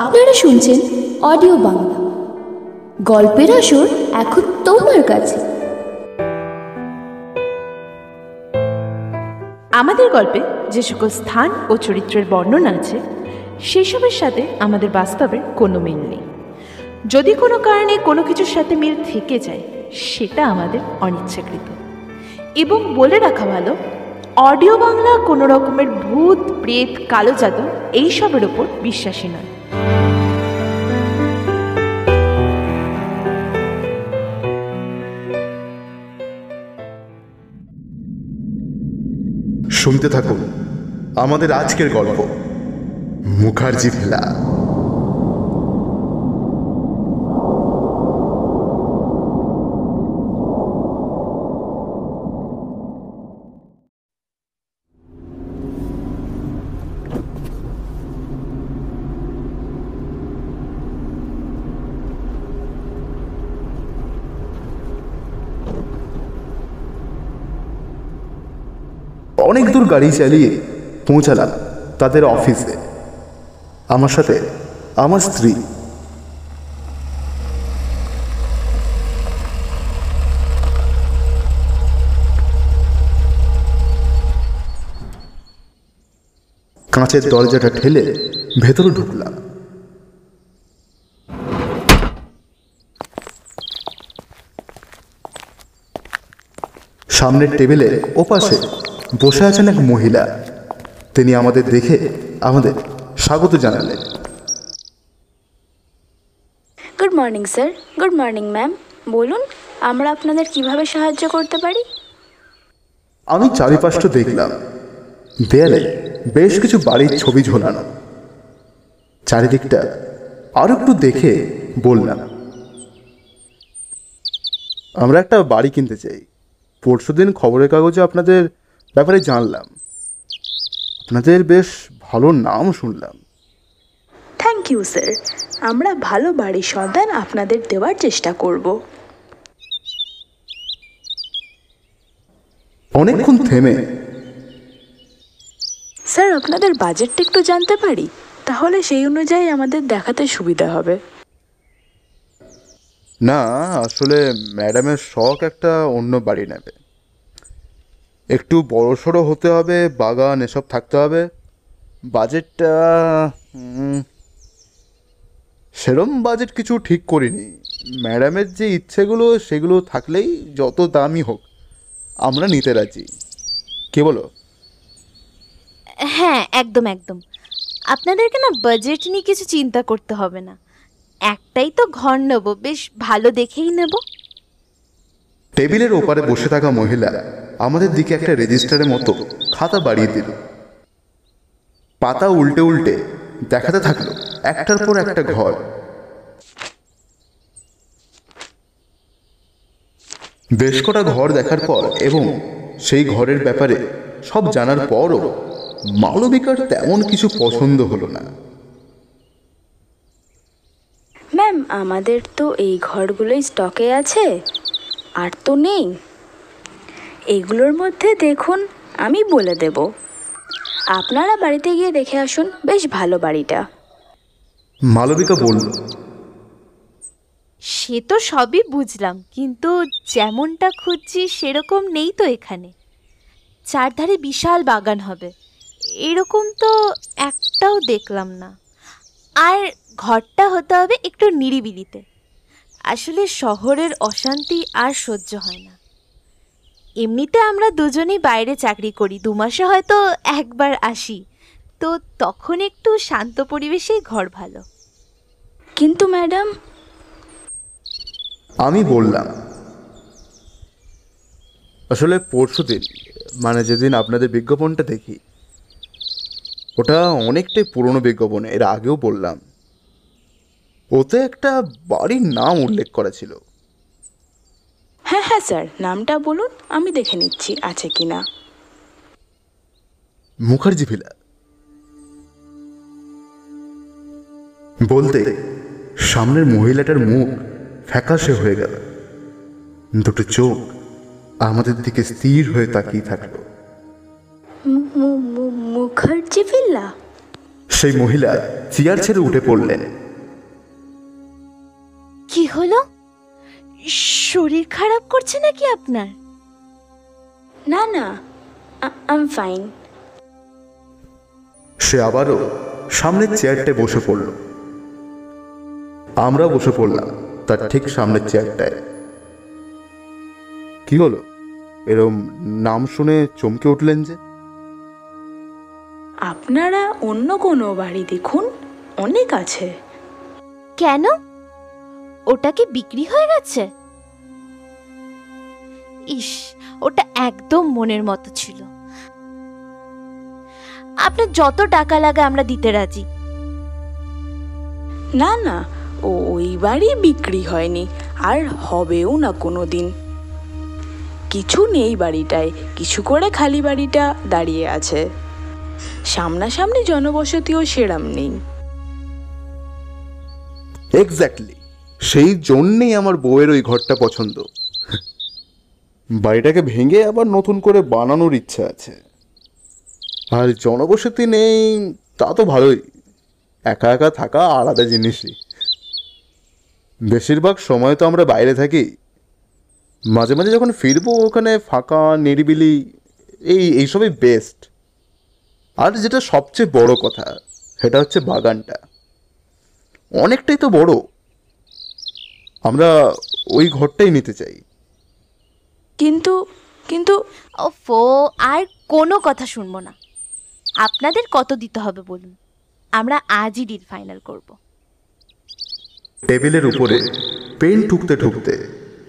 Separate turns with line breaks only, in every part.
আপনারা শুনছেন অডিও বাংলা। গল্পের আসর এখন তোমার কাছে।
আমাদের গল্পে যে সকল স্থান ও চরিত্রের বর্ণনা আছে, সেসবের সাথে আমাদের বাস্তবের কোনো মিল নেই। যদি কোনো কারণে কোনো কিছুর সাথে মিল থেকে যায়, সেটা আমাদের অনিচ্ছাকৃত। এবং বলে রাখা ভালো, অডিও বাংলা কোনো রকমের ভূত, প্রেত, কালো জাদু এইসবের ওপর বিশ্বাসী নয়।
শুনতে থাকুন। আমাদের আজকের গল্প। মুখার্জি ভেলা অনেক দূর গাড়ি চালিয়ে পৌঁছালাম তাদের অফিসে। আমার সাথে আমার স্ত্রী। কাঁচের দরজাটা ঠেলে ভেতরে ঢুকলাম। সামনের টেবিলে ওপাশে বসে আছেন এক মহিলা। তিনি আমাদের দেখে আমাদের স্বাগত জানালেন।
Good morning sir good morning ma'am বলুন আমরা আপনাদের কীভাবে সাহায্য করতে পারি?
আমি চারিপাশটা দেখলাম। দেয়ালে বেশ কিছু বাড়ির ছবি ঝোলানো। চারিদিকটা আর একটু দেখে বললাম আমরা একটা বাড়ি কিনতে চাই। পরশুদিন খবরের কাগজে আপনাদের ব্যাপারে জানলাম। আপনাদের বেশ ভালো নাম শুনলাম।
থ্যাংক ইউ স্যার আমরা ভালো বাড়ির সন্ধান আপনাদের দেওয়ার চেষ্টা করব।
অনেকক্ষণ থেমে।
স্যার আপনাদের বাজেটটা একটু জানতে পারি? তাহলে সেই অনুযায়ী আমাদের দেখাতে সুবিধা হবে।
না আসলে ম্যাডামের শখ একটা অন্য বাড়ি নেবে। একটু বড়সড় হতে হবে বাগান এসব থাকতে হবে। বাজেটটা সেরম বাজেট কিছু ঠিক করিনি। ম্যাডামের যে ইচ্ছেগুলো সেগুলো থাকলেই যত দামই হোক আমরা নিতে রাজি। কে বলো?
হ্যাঁ একদম একদম। আপনাদেরকে না বাজেট নিয়ে কিছু চিন্তা করতে হবে না। একটাই তো ঘর নেব বেশ ভালো দেখেই নেব।
টেবিলের ওপারে বসে থাকা মহিলা আমাদের দিকে একটা রেজিস্টারের মতো খাতা বাড়িয়ে দিল। পাতা উল্টে উল্টে দেখাতে থাকল একটার পর একটা ঘর। বেশ কটা ঘর দেখার পর এবং সেই ঘরের ব্যাপারে সব জানার পরও মালবিকার তেমন কিছু পছন্দ হলো না।
ম্যাম, আমাদের তো এই ঘরগুলোই স্টকে আছে, আর তো নেই। এগুলোর মধ্যে দেখুন আমি বলে দেব। আপনারা বাড়িতে গিয়ে দেখে আসুন বেশ ভালো বাড়িটা।
মালবিকা বলল
সে তো সবই বুঝলাম কিন্তু যেমনটা খুঁজছি সেরকম নেই তো এখানে। চারধারে বিশাল বাগান হবে। এরকম তো একটাও দেখলাম না। আর ঘরটা হতে হবে একটু নিরিবিলিতে। আসলে শহরের অশান্তি আর সহ্য হয় না। এমনিতে আমরা দুজনেই বাইরে চাকরি করি দু মাসে হয়তো একবার আসি। তো তখন একটু শান্ত পরিবেশেই ঘর ভালো।
কিন্তু ম্যাডাম
আমি বললাম আসলে পরশু দিন মানে যেদিন আপনাদের বিজ্ঞাপনটা দেখি ওটা অনেকটাই পুরনো বিজ্ঞাপন এর আগেও বললাম। ওতে একটা বাড়ির নাম উল্লেখ করা ছিল।
হ্যাঁ হ্যাঁ স্যার। নামটা বলুন আমি দেখে নিচ্ছি আছে কি না।
মুখার্জি ভিলা। বলতে সামনের মহিলাটার মুখ ফ্যাকাশে হয়ে গেল। দুটো চোখ আমাদের দিকে স্থির হয়ে তাকিয়ে থাকল।
মুখার্জি ভিল্লা
সেই মহিলা চেয়ার ছেড়ে উঠে পড়লেন।
কি হলো? শরীর খারাপ করছে নাকি আপনার?
না না আম ফাইন
সে আবারও সামনের চেয়ারটায় বসে পড়ল। আমরা বসে পড়লাম তার ঠিক সামনের চেয়ারটায়। কি হলো? এরম নাম শুনে চমকে উঠলেন যে?
আপনারা অন্য কোনো বাড়ি দেখুন অনেক আছে।
কেন? ওটা কি বিক্রি হয়ে গেছে? ইস ওটা একদম মনের মতো ছিল। আপনার যত টাকা লাগে আমরা দিতে রাজি।
না না ও ওই বাড়ি বিক্রি হয়নি আর হবেও না কোনো দিন কিছু নেই বাড়িটায় কিছু করে খালি বাড়িটা দাঁড়িয়ে আছে। সামনাসামনি জনবসতিও সেরাম নেই।
এক্স্যাক্টলি সেই জন্যেই আমার বউয়ের ওই ঘরটা পছন্দ। বাড়িটাকে ভেঙে আবার নতুন করে বানানোর ইচ্ছা আছে। আর জনবসতি নেই, তা তো ভালোই। একা একা থাকা আলাদা জিনিসই। বেশিরভাগ সময় তো আমরা বাইরে থাকি। মাঝে মাঝে যখন ফিরবো, ওখানে ফাঁকা, নিরিবিলি, এই, এইসবই বেস্ট আর যেটা সবচেয়ে বড় কথা, সেটা হচ্ছে বাগানটা। অনেকটাই তো বড়। আমরা ওই ঘরটাই নিতে চাই।
কিন্তু কিন্তু
ওফো আর কোনো কথা শুনব না। আপনাদের কত দিতে হবে বলুন? আমরা আজই ডিল ফাইনাল করব।
টেবিলের উপরে পেন ঠুকতে ঠুকতে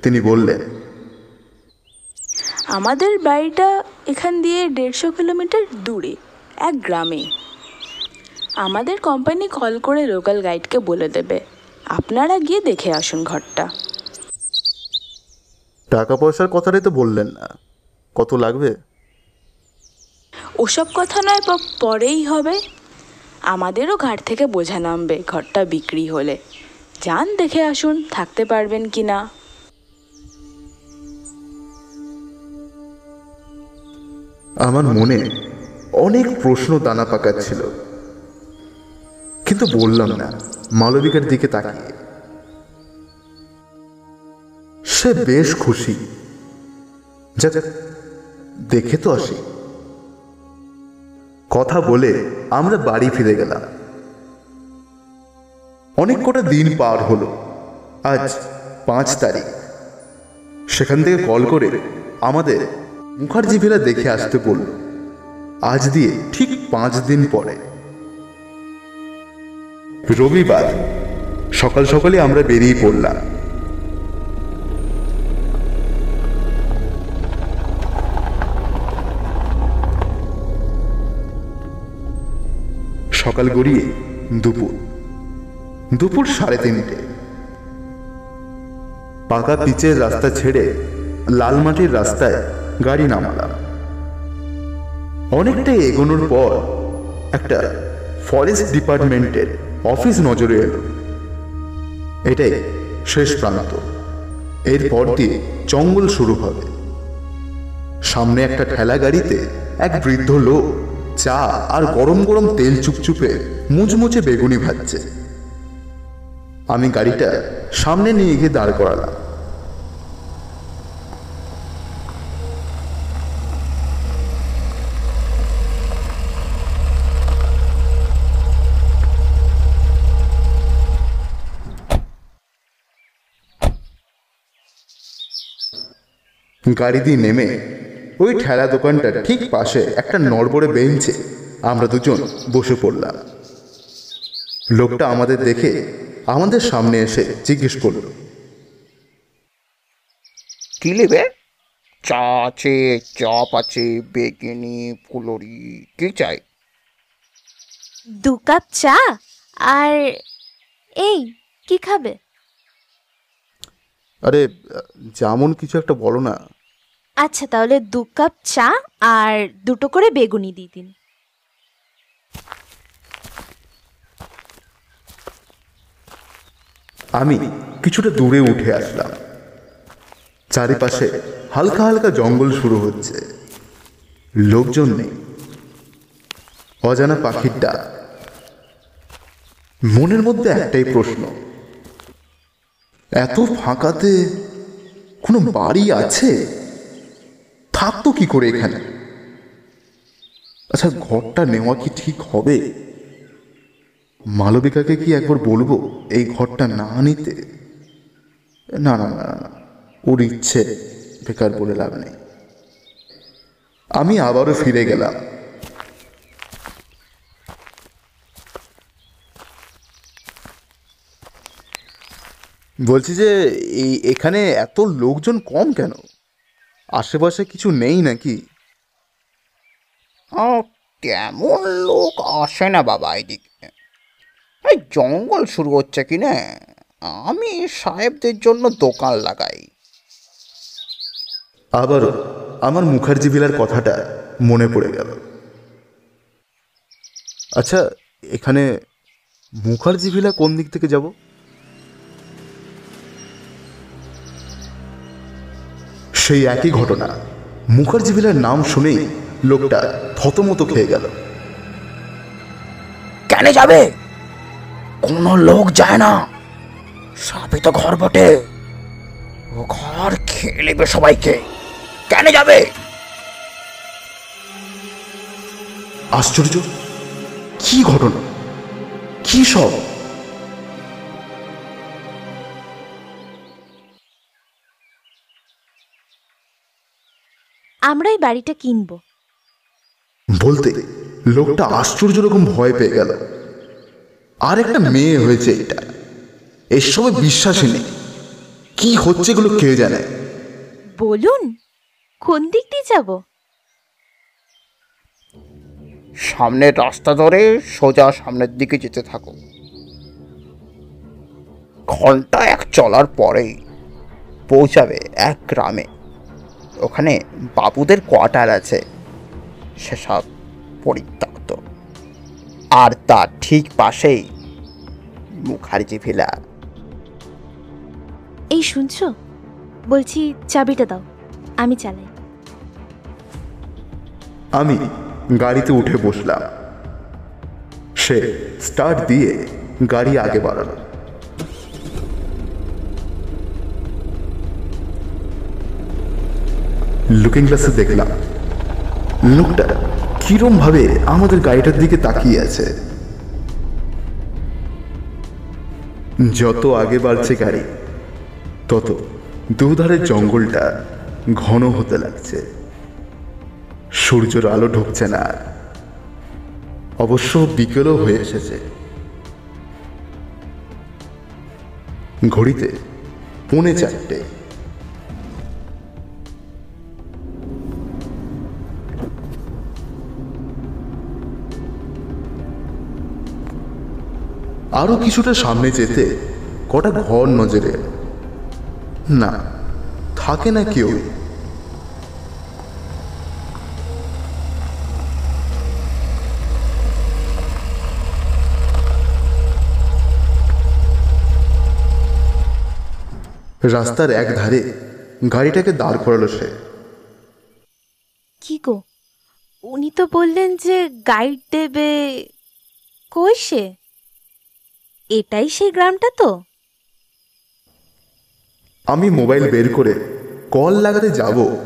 তিনি বললেন
আমাদের বাড়িটা এখান দিয়ে দেড়শো কিলোমিটার দূরে এক গ্রামে। আমাদের কোম্পানি কল করে লোকাল গাইডকে বলে দেবে। আপনারা গিয়ে দেখে আসুন ঘরটা।
টাকা পয়সার কথাটাই তো বললেন। না কত লাগবে?
ওসব কথা নয় পরেই হবে। আমাদেরও ঘাট থেকে বোঝা নামবে ঘরটা বিক্রি হলে। যান দেখে আসুন থাকতে পারবেন কি না
আমার মনে অনেক প্রশ্ন দানা পাকাচ্ছিল। কিন্তু বললাম না। মালবিকার দিকে তাকিয়ে। সে বেশ খুশি। দেখে তো আসি। কথা বলে আমরা বাড়ি ফিরে গেলাম। অনেক কটা দিন পার হলো। আজ পাঁচ তারিখ। সেখান থেকে কল করে আমাদের মুখার্জি ভিলা দেখে আসতে বলল, আজ দিয়ে ঠিক পাঁচ দিন পরে। রবিবার সকাল সকালে আমরা বেরিয়ে পড়লাম। সকাল গড়িয়ে দুপুর। দুপুর সাড়ে তিনটে। পাকা পিচের রাস্তা ছেড়ে লাল মাটির রাস্তায় গাড়ি নামালাম। অনেকটাই এগোনোর পর একটা ফরেস্ট ডিপার্টমেন্টের অফিস নজরে এলো এটাই শেষ প্রান্ত এরপর দিয়ে জঙ্গল শুরু হবে। সামনে একটা ঠেলা গাড়িতে এক বৃদ্ধ লোক চা আর গরম গরম তেল চুপচুপে মুচমুচে বেগুনি ভাজছে। আমি গাড়িটা সামনে নিয়ে গিয়ে দাঁড় করালাম। গাড়ি দিয়ে নেমে ওই ঠেলা দোকানটার ঠিক পাশে একটা নড়বড়ে বেঞ্চে আমরা দুজন বসে পড়লাম। লোকটা আমাদের দেখে আমাদের সামনে এসে জিজ্ঞেস করল
কি নেবে? চা আছে চপ আছে বেগুনি ফুলরি কি চাই?
দু কাপ চা? আর এই কি খাবে?
আরে যেমন কিছু একটা বলো না।
আচ্ছা তাহলে দু কাপ চা আর দুটো করে বেগুনি দিয়ে দিন।
আমি কিছুটা দূরে উঠে আসলাম। চারিপাশে হালকা হালকা জঙ্গল শুরু হচ্ছে। লোকজন নেই। অজানা পাখির ডাক। মনের মধ্যে একটাই প্রশ্ন। এত ফাঁকাতে কোনো বাড়ি আছে? থাকতো কি করে এখানে? আচ্ছা ঘরটা নেওয়া কি ঠিক হবে? মালবিকাকে কি একবার বলব এই ঘরটা না নিতে? না না না না, ওর ইচ্ছে বেকার বলে লাভ নেই। আমি আবারও ফিরে গেলাম। বলছি যে এই এখানে এত লোকজন কম কেন? আশেপাশে কিছু নেই নাকি?
তেমন লোক আসে না বাবা এদিকে। এই জঙ্গল শুরু হচ্ছে কি না? আমি সাহেবদের জন্য দোকান লাগাই।
আবারও আমার মুখার্জি ভিলার কথাটা মনে পড়ে গেল। আচ্ছা এখানে মুখার্জি ভিলা কোন দিক থেকে যাব? সেই একই ঘটনা। মুখার্জি ভিলার নাম শুনেই লোকটা থতমত খেয়ে গেল।
কেন যাবে? কোনো লোক যায় না। সাপে তো ঘর বটে। ও ঘর খেয়ে নেবে সবাইকে। কেন যাবে?
আশ্চর্য! কি ঘটনা? কি সব?
আমরা এই বাড়িটা কিনবো।
বলতে লোকটা আশ্চর্য রকম ভয় পেয়ে গেল। আর একটা মেয়ে হয়েছে এটা। এসবে বিশ্বাসই নেই। কি হচ্ছে এগুলো কে জানে?
বলুন কোন দিক দিয়ে যাব?
সামনের রাস্তা ধরে সোজা সামনের দিকে যেতে থাকো। ঘণ্টা এক চলার পরেই পৌঁছাবে এক গ্রামে। ওখানে বাবুদের কোয়ার্টার আছে। সেসব পরিত্যক্ত। আর তার ঠিক পাশেই মুখার্জি ভিলা।
এই শুনছো? বলছি চাবিটা দাও আমি চালাই।
আমি গাড়িতে উঠে বসলাম। সে স্টার্ট দিয়ে গাড়ি আগে বাড়ালো। লুকিং গ্লাসে দেখলাম। লোকটা কিরম ভাবে আমাদের গাড়িটার দিকে তাকিয়ে আছে। যত আগে বাড়ছে গাড়ি, তত দুধারের জঙ্গলটা ঘন হতে লাগছে। সূর্যের আলো ঢুকছে না। অবশ্য বিকেলও হয়ে এসেছে। ঘড়িতে পৌনে চারটে। আরও কিছুটা সামনে যেতে কটা ঘর নজরে। না, থাকে না কেউ। রাস্তার এক ধারে গাড়িটাকে দাঁড় করালো সে।
কি গো? উনি তো বললেন যে গাইড দেবে। কই সে? এটাই সেই গ্রামটা তো।
আমি মোবাইল বের করে কল লাগাতে যাব।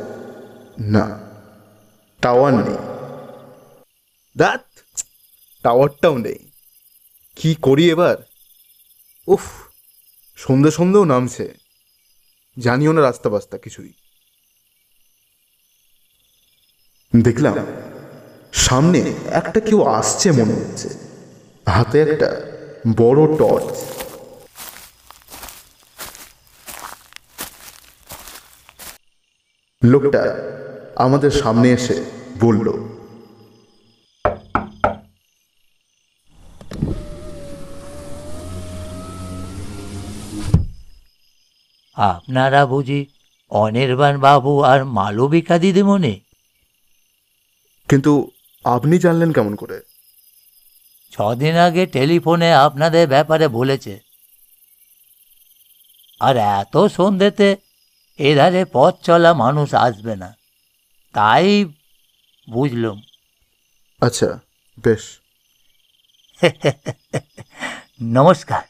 না, টাওয়ার নেই। দাঁত টাওয়ারটাও নেই। কি করি এবার? উফ সন্ধে সন্ধেও নামছে। জানিও না রাস্তা বাস্তা কিছুই। দেখলাম, সামনে একটা কেউ আসছে মনে হচ্ছে। হাতে একটা বড় টর্চ। লোকটা আমাদের সামনে এসে বলল
আপনারা বুঝি অনির্বাণ বাবু আর মালবিকা দিদিমণি?
কিন্তু আপনি জানলেন কেমন করে?
ছদিন আগে টেলিফোনে আপনাদের ব্যাপারে বলেছে। আর এত সন্ধ্যেতে এধারে পথ চলা মানুষ আসবে না। তাই বুঝলুম।
আচ্ছা বেশ।
নমস্কার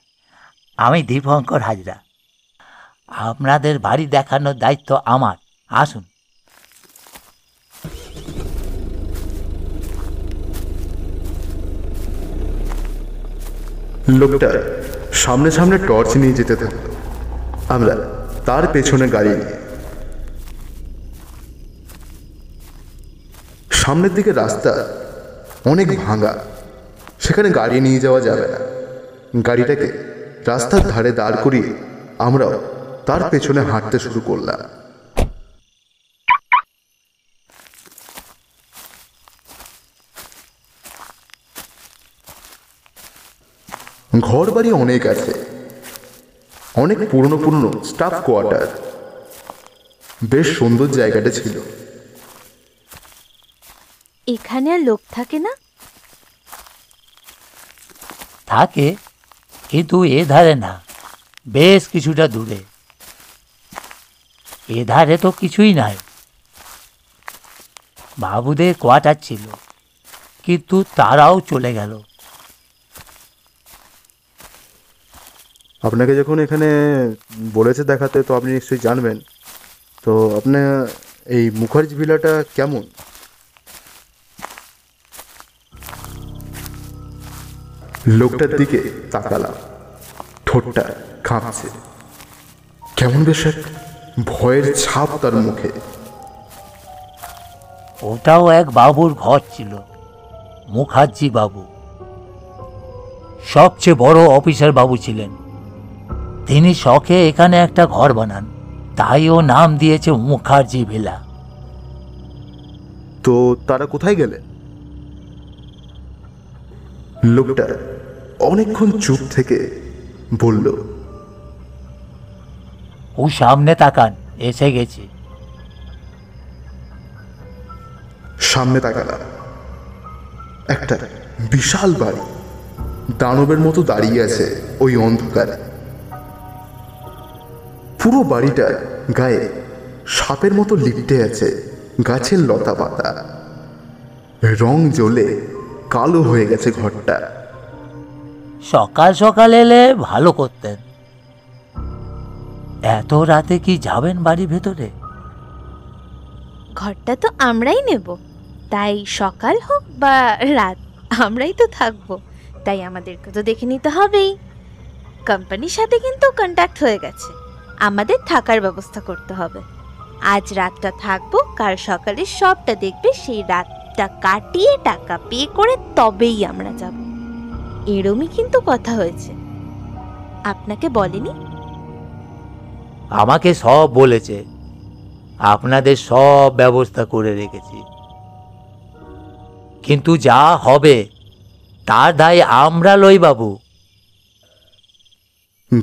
আমি দীপঙ্কর হাজরা। আপনাদের বাড়ি দেখানোর দায়িত্ব আমার। আসুন।
লোকটা সামনে সামনে টর্চ নিয়ে যেতে থাকল। আমরা তার পেছনে গাড়ি নিয়ে। সামনের দিকে রাস্তা অনেক ভাঙা। সেখানে গাড়ি নিয়ে যাওয়া যাবে না। গাড়িটাকে রাস্তার ধারে দাঁড় করিয়ে আমরাও তার পেছনে হাঁটতে শুরু করলাম। ঘর বাড়ি অনেক আছে। অনেক পুরনো পুরনো স্টাফ কোয়ার্টার বেশ সুন্দর জায়গাটা ছিল।
এখানে আর লোক থাকে না?
থাকে কিন্তু এ ধারে না। বেশ কিছুটা দূরে। এ ধারে তো কিছুই নাই। বাবুদের কোয়ার্টার ছিল কিন্তু তারাও চলে গেল।
আপনাকে যখন এখানে বলেছে দেখাতে, তো আপনি নিশ্চয়ই জানবেন। তো আপনার এই মুখার্জি ভিলাটা কেমন? লোকটার দিকে তাকালাম। ঠোঁটটা কাঁপছে। কেমন বেশ এক ভয়ের ছাপ তার মুখে।
ওটাও এক বাবুর ঘর ছিল, মুখার্জি বাবু। সবচেয়ে বড় অফিসার বাবু ছিলেন। তিনি শখে এখানে একটা ঘর বানান। তাই ও নাম দিয়েছে মুখার্জি ভিলা।
তো তারা কোথায় গেলে? লোকটা অনেকক্ষণ চুপ থেকে বলল
ও সামনে তাকান এসে গেছে।
সামনে তাকালাম একটা বিশাল বাড়ি। দানবের মতো দাঁড়িয়ে আছে ওই অন্ধকারে। পুরো বাড়িটার গায়ে সাপের মতো লিপটে আছে গাছের লতা পাতা। রং জ্বলে কালো হয়ে গেছে ঘরটা।
সকাল সকাল এলে ভালো করতেন। এত রাতে কি যাবেন বাড়ি ভেতরে?
ঘরটা তো আমরাই নেব। তাই সকাল হোক বা রাত আমরাই তো থাকব। তাই আমাদেরকে তো দেখে নিতে হবেই। কোম্পানির সাথে কিন্তু কন্ট্যাক্ট হয়ে গেছে। আমাদের থাকার ব্যবস্থা করতে হবে। আজ রাতটা থাকব কাল সকালে সবটা দেখবে সেই রাতটা কাটিয়ে টাকা পে করে তবেই আমরা যাব। এরমই কিন্তু কথা হয়েছে। আপনাকে বলেনি?
আমাকে সব বলেছে। আপনাদের সব ব্যবস্থা করে রেখেছি। কিন্তু যা হবে তার দায় আমরা লই বাবু।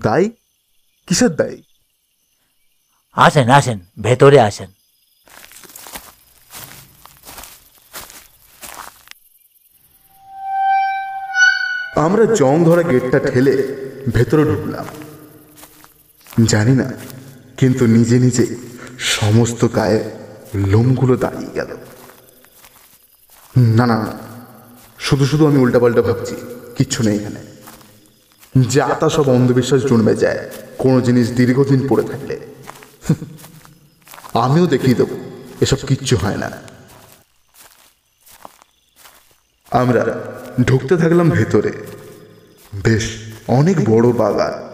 দায়? কিসের দায়?
আসেন আসেন, ভেতরে আসেন।
আমরা জং ধরা গেটটা ঠেলে ভেতরে ঢুকলাম। জানি না, কিন্তু নিজে নিজে সমস্ত গায়ে লোমগুলো দাঁড়িয়ে গেল। না না, শুধু শুধু আমি উল্টাপাল্টা ভাবছি, কিচ্ছু নেই এখানে। যা তা সব অন্ধবিশ্বাস জন্মে যায়, কোনো জিনিস দীর্ঘদিন পড়ে থাকলে। আমিও দেখিয়ে দেবো, এসব কিচ্ছু হয় না। আমরা ঢুকতে থাকলাম ভেতরে। বেশ, অনেক বড় বাগান।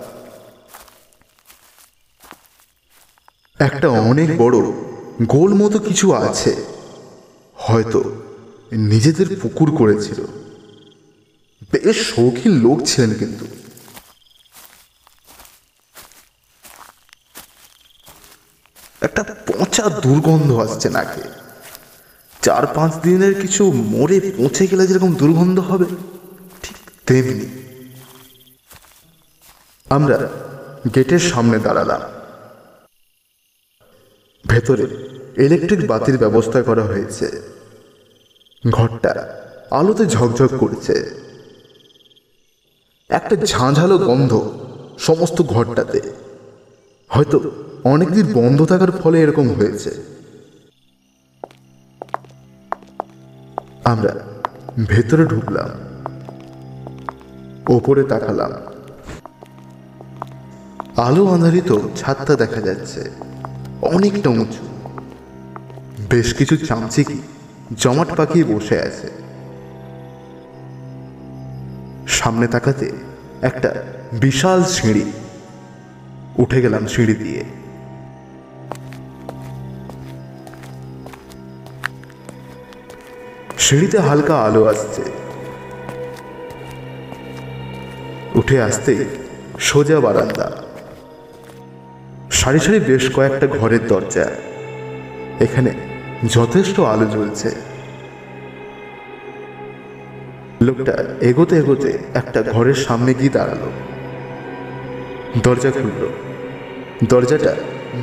একটা অনেক বড়, গোল মতো কিছু আছে। হয়তো নিজেদের পুকুর করেছিল। বেশ শৌখিন লোক ছিলেন কিন্তু। একটা পচা দুর্গন্ধ আসছে নাকে। চার পাঁচ দিনের কিছু মরে পৌঁছে গেলে যেরকম দুর্গন্ধ হবে, ঠিক তেমনি। আমরা গেটের সামনে দাঁড়ালাম। ভেতরে ইলেকট্রিক বাতির ব্যবস্থা করা হয়েছে। ঘরটা আলোতে ঝকঝক করছে। একটা ঝাঁঝালো গন্ধ সমস্ত ঘরটাতে। হয়তো অনেকদিন বন্ধ থাকার ফলে এরকম হয়েছে। আমরা ভেতরে ঢুকলাম। ওপরে তাকালাম। আলো আঁধারিত ছাদটা দেখা যাচ্ছে। অনেকটা উঁচু। বেশ কিছু চামচিকি জমাট পাকিয়ে বসে আছে। সামনে তাকাতে একটা বিশাল সিঁড়ি উঠে গেলাম সিঁড়ি দিয়ে। সিঁড়িতে হালকা আলো আসছে। উঠে আসতেই সোজা বারান্দা। সারি সারি বেশ কয়েকটা ঘরের দরজা। এখানে যথেষ্ট আলো জ্বলছে। লোকটা এগোতে এগোতে একটা ঘরের সামনে গিয়ে দাঁড়াল। দরজা খুলল। দরজাটা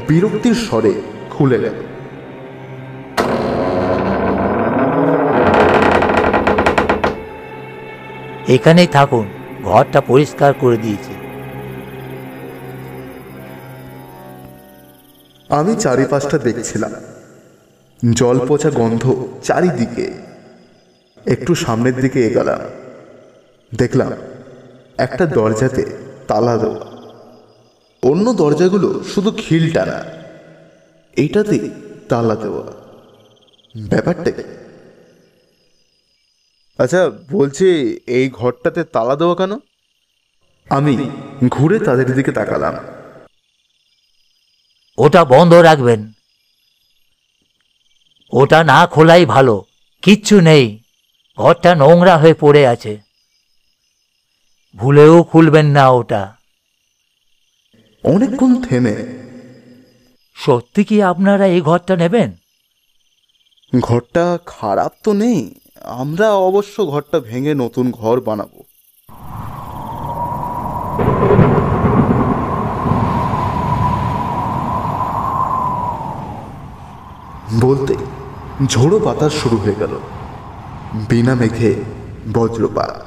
বিরক্তির স্বরে খুলে গেল।
এখানেই থাকুন ঘরটা পরিষ্কার করে দিয়েছি।
আমি চারিপাশটা দেখছিলাম। জল পচা গন্ধ চারিদিকে। একটু সামনের দিকে এগালাম। দেখলাম একটা দরজাতে তালা দেওয়া। অন্য দরজাগুলো শুধু খিল টানা। এইটাতে তালা দেওয়া। ব্যাপারটা আচ্ছা বলছি এই ঘরটাতে তালা দেওয়া কেন? আমি ঘুরে তাদের দিকে তাকালাম।
ওটা বন্ধ রাখবেন। ওটা না খোলাই ভালো কিচ্ছু নেই। ঘরটা নোংরা হয়ে পড়ে আছে। ভুলেও খুলবেন না ওটা।
অনেকক্ষণ থেমে।
সত্যি কি আপনারা এই ঘরটা নেবেন?
ঘরটা খারাপ তো নেই। আমরা অবশ্য ঘরটা ভেঙে নতুন ঘর বানাবো। বলতে ঝোড়ো বাতাস শুরু হয়ে গেল। বিনা মেঘে বজ্রপাত।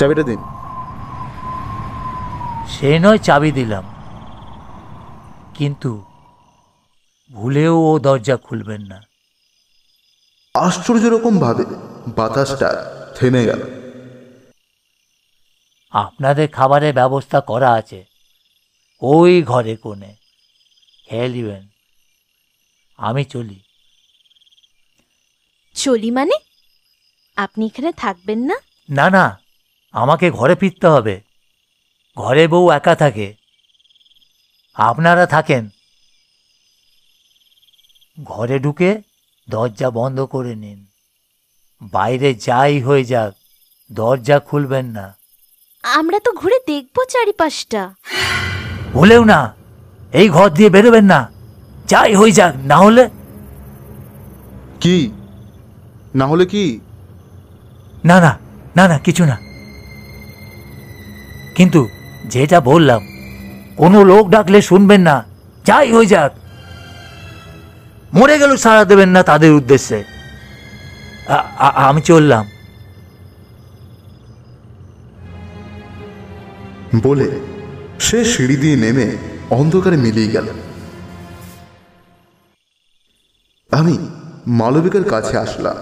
চাবিটা দিন।
সে নয় চাবি দিলাম। কিন্তু ভুলেও ও দরজা খুলবেন না।
আশ্চর্য রকম ভাবে বাতাসটা থেমে গেল।
আপনাদের খাবারের ব্যবস্থা করা আছে। ওই ঘরে কোণে। খেয়ে নেবেন। আমি চলি।
চলি মানে? আপনি এখানে থাকবেন না?
না না। আমাকে ঘরে ফিরতে হবে। ঘরে বউ একা থাকে। আপনারা থাকেন। ঘরে ঢুকে দরজা বন্ধ করে নিন। বাইরে যাই হয়ে যাক দরজা খুলবেন না।
আমরা তো ঘুরে দেখব চারিপাশটা।
ভুলেও না এই ঘর দিয়ে বেরোবেন না। যাই হয়ে যাক না হলে?
কি? না হলে কি?
না না না না কিছু না। কিন্তু যেটা বললাম, কোনো লোক ডাকলে শুনবেন না, যাই হয়ে যাক। মরে গেল সাড়া দেবেন না তাদের উদ্দেশ্যে। আমি চললাম।
বলে সে সিঁড়ি দিয়ে নেমে অন্ধকারে মিলিয়ে গেল। আমি মালবিকার কাছে আসলাম।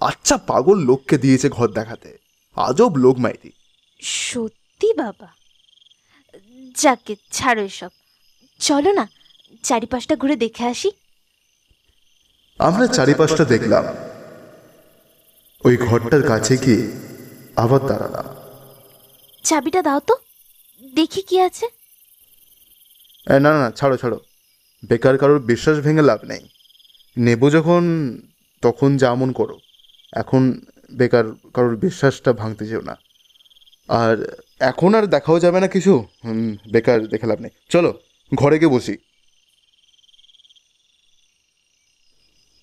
আচ্ছা পাগল লোককে দিয়েছে ঘর দেখাতে। আজব লোক মাইরি।
সত্যি বাবা। যাকে ছাড়ো এসব। চলো না চারিপাশটা ঘুরে দেখে আসি।
আমরা চারিপাশটা দেখলাম। ওই ঘরটার কাছে গিয়ে আবার দাঁড়ালাম।
চাবিটা দাও তো দেখি কি আছে।
এ, না না না ছাড়ো ছাড়ো। বেকার কারোর বিশ্বাস ভেঙে লাভ নেই। নেব যখন তখন যেমন করো। এখন বেকার কারোর বিশ্বাসটা ভাঙতে যেও না। আর এখন আর দেখাও যাবে না কিছু? বেকার, দেখে লাভ নেই। চলো, ঘরে গিয়ে বসি।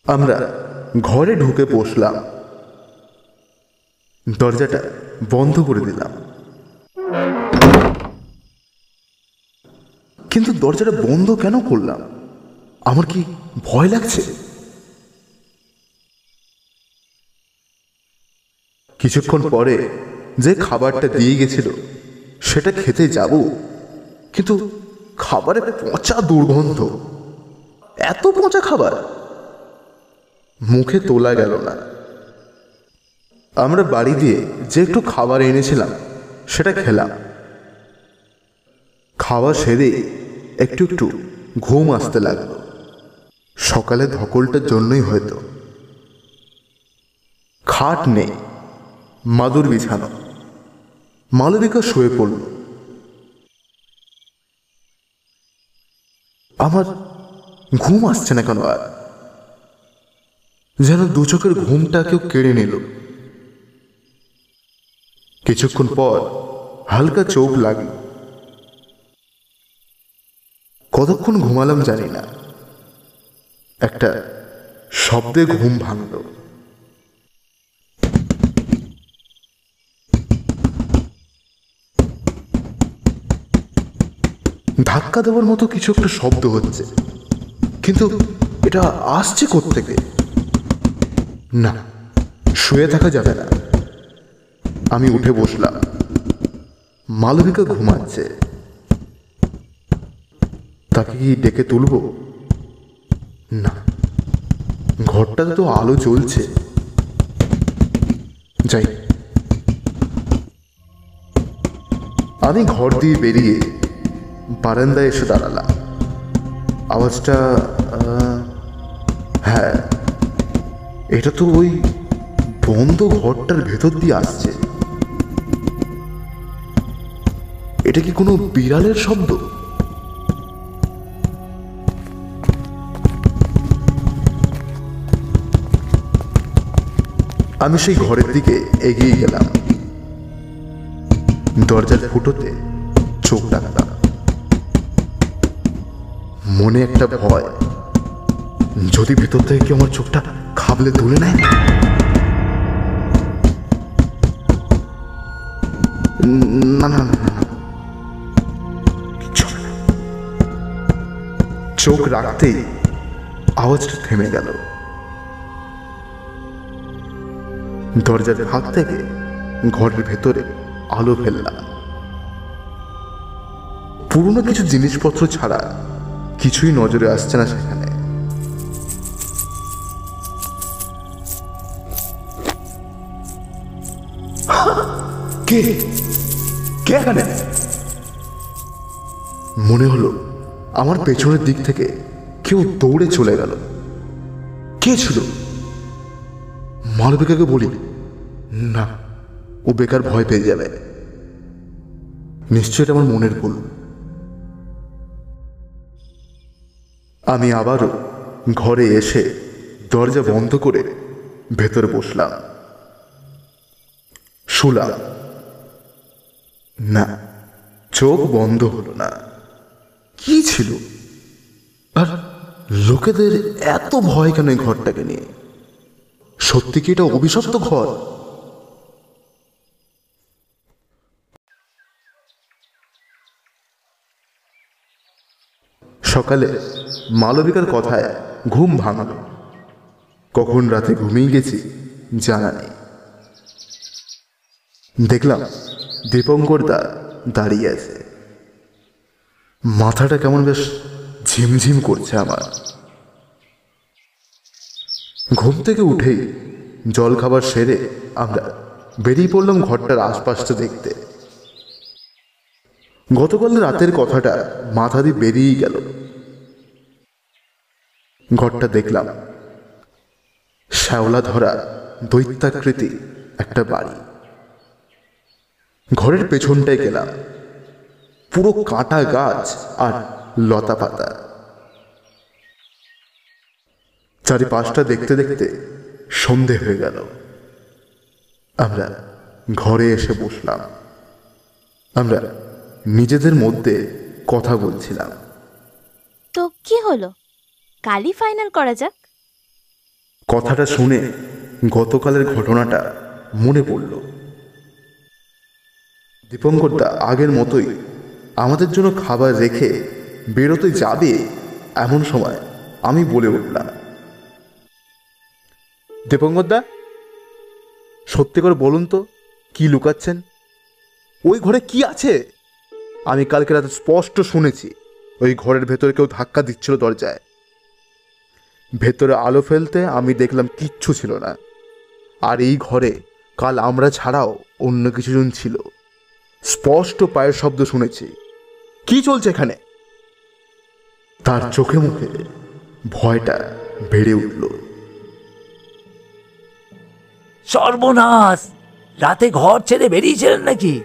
আমরা ঘরে ঢুকে বসলাম। দরজাটা বন্ধ করে দিলাম। কিন্তু দরজাটা বন্ধ কেন করলাম? আমার কি ভয় লাগছে? কিছুক্ষণ পরে যে খাবারটা দিয়ে গেছিল, সেটা খেতে যাব। কিন্তু খাবারে পচা দুর্গন্ধ। এত পচা খাবার। মুখে তোলা গেল না। আমরা বাড়ি দিয়ে যে একটু খাবার এনেছিলাম, সেটা খেলাম। খাওয়া সেরে একটু একটু ঘুম আসতে লাগল। সকালে ধকলটার জন্যই হয়তো। খাট নেই, মাদুর বিছানো। মালবিকা শুয়ে পড়ল। আমার ঘুম আসছে না কেন আর? যেন দু চোখের ঘুমটা কেউ কেড়ে নিল। কিছুক্ষণ পর হালকা চোখ লাগল। কতক্ষণ ঘুমালাম জানি না। একটা শব্দে ঘুম ভাঙলো। ধাক্কা দেওয়ার মতো কিছু একটা শব্দ হচ্ছে। কিন্তু এটা আসছে থেকে না, শুয়ে থাকা যাবে না। আমি উঠে বসলাম। মালবিকা ঘুমাচ্ছে। তাকে কি ডেকে তুলব? না ঘরটাতে তো আলো জ্বলছে। যাই। আমি ঘর দিয়ে বেরিয়ে বারান্দায় এসে দাঁড়ালাম। আওয়াজটা হ্যাঁ এটা তো ওই বন্ধ ঘরটার ভেতর দিয়ে আসছে। এটা কি কোনো বিড়ালের শব্দ? আমি সেই ঘরের দিকে এগিয়ে গেলাম। দরজার ফুটোতে চোখ রাখলাম মনে একটা ভয়। যদি ভেতর থেকে কি আমার চোখটা খাবলে তুলে নেয়? না না। চোখ রাখতেই আওয়াজটা থেমে গেল। দরজার ভাগ থেকে ঘরের ভেতরে আলো ফেললাম। পুরনো কিছু জিনিসপত্র ছাড়া কিছুই নজরে আসছে না সেখানে। কে? কে এখানে? মনে হলো আমার পেছনের দিক থেকে কেউ দৌড়ে চলে গেল। কে ছিল? মালবিকাকে বলি। না, ও বেকার ভয় পেয়ে যাবে। নিশ্চয়ই এটা আমার মনের ভুল। আমি আবারও ঘরে এসে দরজা বন্ধ করে ভেতরে বসলাম। শুলাম না, চোখ বন্ধ হলো না। কি ছিল? আর লোকেদের এত ভয় কেন এই ঘরটাকে নিয়ে? সত্যি কি এটা অভিশপ্ত ঘর? সকালে মালবিকার কথায় ঘুম ভাঙল। কখন রাতে ঘুমিয়ে গেছি জানা নেই। দেখলাম দীপঙ্কর দা দাঁড়িয়ে আছে। মাথাটা কেমন বেশ ঝিমঝিম করছে আমার। ঘুম থেকে উঠেই জল খাবার সেরে আমরা বেরিয়ে পড়লাম ঘরটার আশপাশটা দেখতে। গতকাল রাতের কথাটা মাথা দিয়ে বেরিয়েই গেল। ঘরটা দেখলাম। শ্যাওলা ধরা দৈত্যাকৃতি একটা বাড়ি। ঘরের পেছনটায় গেলাম। পুরো কাঁটা গাছ আর লতা পাতা। চারিপাশটা দেখতে দেখতে সন্ধে হয়ে গেল। আমরা ঘরে এসে বসলাম। আমরা নিজেদের মধ্যে কথা বলছিলাম।
তো কি হলো? কালই ফাইনাল করা যাক।
কথাটা শুনে গতকালের ঘটনাটা মনে পড়ল। দীপঙ্কর দা আগের মতোই আমাদের জন্য খাবার রেখে বেরোতে যাবে এমন সময় আমি বলে উঠলাম। দীপঙ্কর দা সত্যি করে বলুন তো কি লুকাচ্ছেন? ওই ঘরে কি আছে? আমি কালকে রাতে স্পষ্ট শুনেছি ওই ঘরের ভেতরে কেউ ধাক্কা দিচ্ছিল দরজায়। ভেতরে আলো ফেলতে আমি দেখলাম কিচ্ছু ছিল না। আর এই ঘরে কাল আমরা ছাড়াও অন্য কিছুজন ছিল। স্পষ্ট পায়ের শব্দ শুনেছি। কি চলছে এখানে? তার চোখে মুখে ভয়টা বেড়ে উঠল।
সর্বনাশ! রাতে ঘর ছেড়ে বেরিয়েছিলেন নাকি?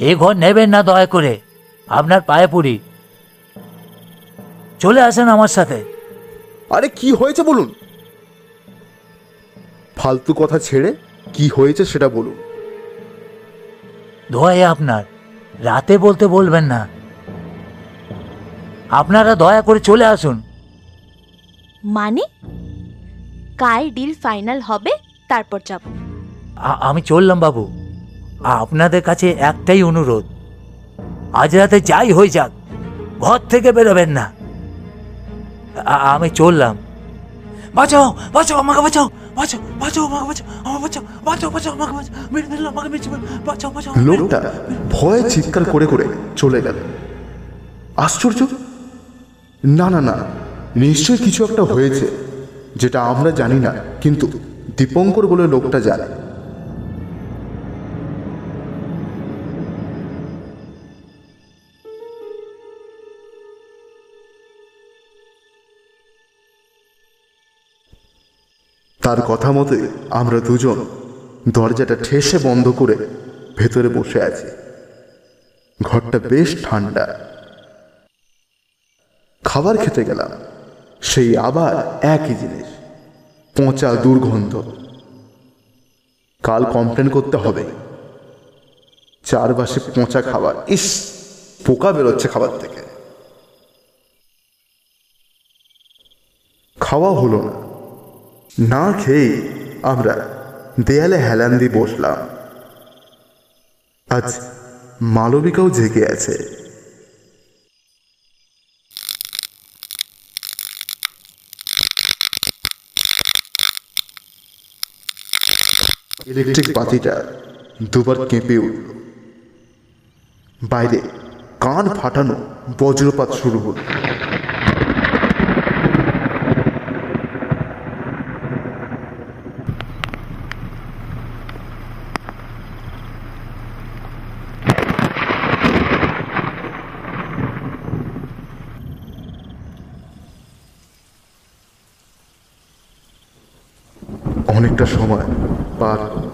এ ঘর নেবেন না দয়া করে। আপনার পায়ে পড়ি। চলে আসেন আমার সাথে।
আরে কি হয়েছে বলুন? ফালতু কথা ছেড়ে কি হয়েছে সেটা বলুন।
দোয়াই আপনার। রাতে বলতে বলবেন না। আপনারা দয়া করে চলে আসুন।
মানে? কাল ডিল ফাইনাল হবে তারপর যাব।
আমি চললাম বাবু। আপনাদের কাছে একটাই অনুরোধ। আজ রাতে যাই হয়ে যাক। ঘর থেকে বেরোবেন না। আমি চললাম। বাঁচাও বাঁচাও আমাকে বাঁচাও বাঁচাও বাঁচাও আমাকে বাঁচাও আমার বাঁচাও বাঁচাও বাঁচাও আমাকে বাঁচাও মেরে ফেলল আমাকে মেরে ফেলল। বাঁচাও বাঁচাও
লোকটা ভয়ে চিৎকার করে করে চলে গেল। আশ্চর্য? না না না নিশ্চয়ই কিছু একটা হয়েছে যেটা আমরা জানি না কিন্তু দীপঙ্কর বলে লোকটা জানে। তার কথা মতে আমরা দুজন দরজাটা ঠেসে বন্ধ করে ভেতরে বসে আছি। ঘরটা বেশ ঠান্ডা। খাবার খেতে গেলাম। সেই আবার একই জিনিস, পচা দুর্গন্ধ। কাল কমপ্লেন করতে হবে। চারপাশে পচা খাবার, ইস, পোকা বেরোচ্ছে খাবার থেকে। খাওয়া হলো না। না খেয়ে আমরা দেয়ালে হেলান দিয়ে বসলাম। আজ মালবিকাও জেগে আছে। ইলেকট্রিক বাতিটা দুবার কেঁপে উঠল। বাইরে কান ফাটানো বজ্রপাত শুরু হলো অনেকটা সময় পার হলো।